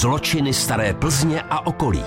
Zločiny staré Plzně a okolí.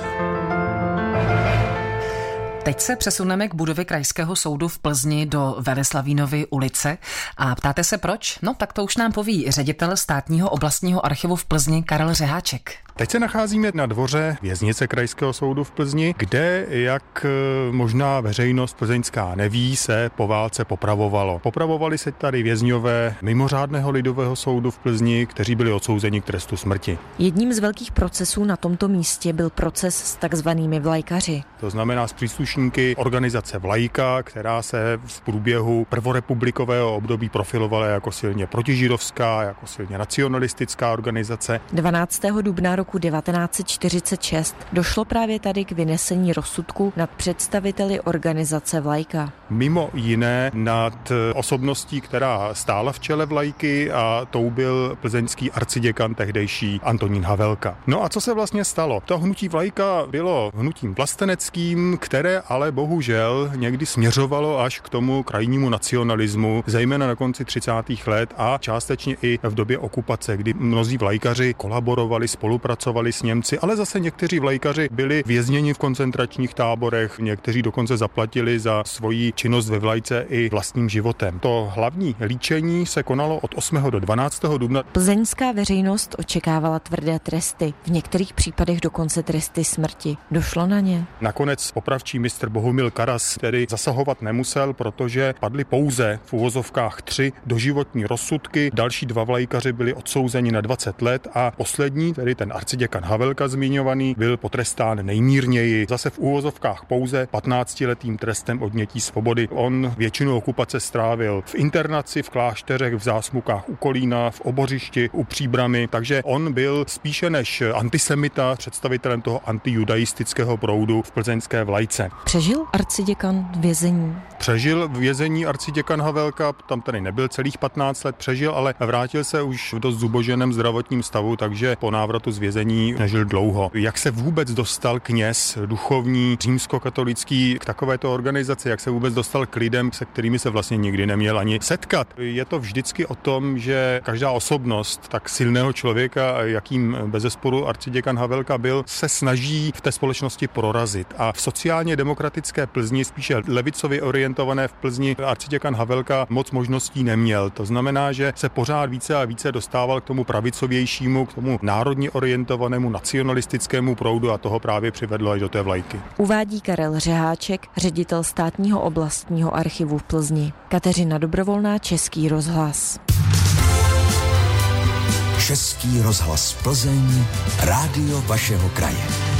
Teď se přesuneme k budově Krajského soudu v Plzni do Veleslavínovy ulice. A ptáte se proč? No tak to už nám poví ředitel státního oblastního archivu v Plzni Karel Řeháček. Teď se nacházíme na dvoře věznice Krajského soudu v Plzni, kde, jak eh, možná veřejnost plzeňská neví, se po válce popravovalo. Popravovali se tady vězňové mimořádného lidového soudu v Plzni, kteří byli odsouzeni k trestu smrti. Jedním z velkých procesů na tomto místě byl proces s takzvanými vlajkaři. To znamená s příslušníky organizace Vlajka, která se v průběhu prvorepublikového období profilovala jako silně protižidovská, jako silně nacionalistická organizace. 12. dubna roku 1946 došlo právě tady k vynesení rozsudku nad představiteli organizace Vlajka. Mimo jiné nad osobností, která stála v čele Vlajky a tou byl plzeňský arciděkan tehdejší Antonín Havelka. No a co se vlastně stalo? To hnutí Vlajka bylo hnutím vlasteneckým, které ale bohužel někdy směřovalo až k tomu krajnímu nacionalismu, zejména na konci 30. let a částečně i v době okupace, kdy mnozí vlajkaři kolaborovali, spolupracovali spolupracovali s Němci, ale zase někteří vlajkaři byli vězněni v koncentračních táborech, někteří dokonce zaplatili za svoji činnost ve vlajce i vlastním životem. To hlavní líčení se konalo od 8. do 12. dubna. Plzeňská veřejnost očekávala tvrdé tresty, v některých případech dokonce tresty smrti. Došlo na ně? Nakonec popravčí mistr Bohumil Karas tedy zasahovat nemusel, protože padly pouze v uvozovkách tři doživotní rozsudky. Další dva vlajkaři byli odsouzeni na 20 let a poslední, tedy ten arciděkan Havelka zmiňovaný byl potrestán nejmírněji, zase v úvozovkách pouze 15-letým trestem odnětí svobody. On většinu okupace strávil v internaci, v klášterech, v zásmukách u Kolína, v obořišti, u Příbramy, takže on byl spíše než antisemita představitelem toho antijudaistického proudu v plzeňské vlajce. Přežil arciděkan vězení? Přežil vězení arciděkan Havelka, tam tady nebyl celých 15 let, přežil, ale vrátil se už v dost zuboženém zdravotním stavu, takže po návratu z vězení nežil dlouho. Jak se vůbec dostal kněz duchovní římskokatolický k takovéto organizaci, jak se vůbec dostal k lidem, se kterými se vlastně nikdy neměl ani setkat. Je to vždycky o tom, že každá osobnost tak silného člověka, jakým bezesporu arciděkan Havelka byl, se snaží v té společnosti prorazit. A v sociálně demokratické Plzni, spíše levicově orientované v Plzni, arciděkan Havelka moc možností neměl. To znamená, že se pořád více a více dostával k tomu pravicovějšímu, k tomu národně orientovanému nacionalistickému proudu a toho právě přivedlo až do té vlajky. Uvádí Karel Řeháček, ředitel státního oblastního archivu v Plzni. Kateřina Dobrovolná, Český rozhlas. Český rozhlas Plzeň, rádio vašeho kraje.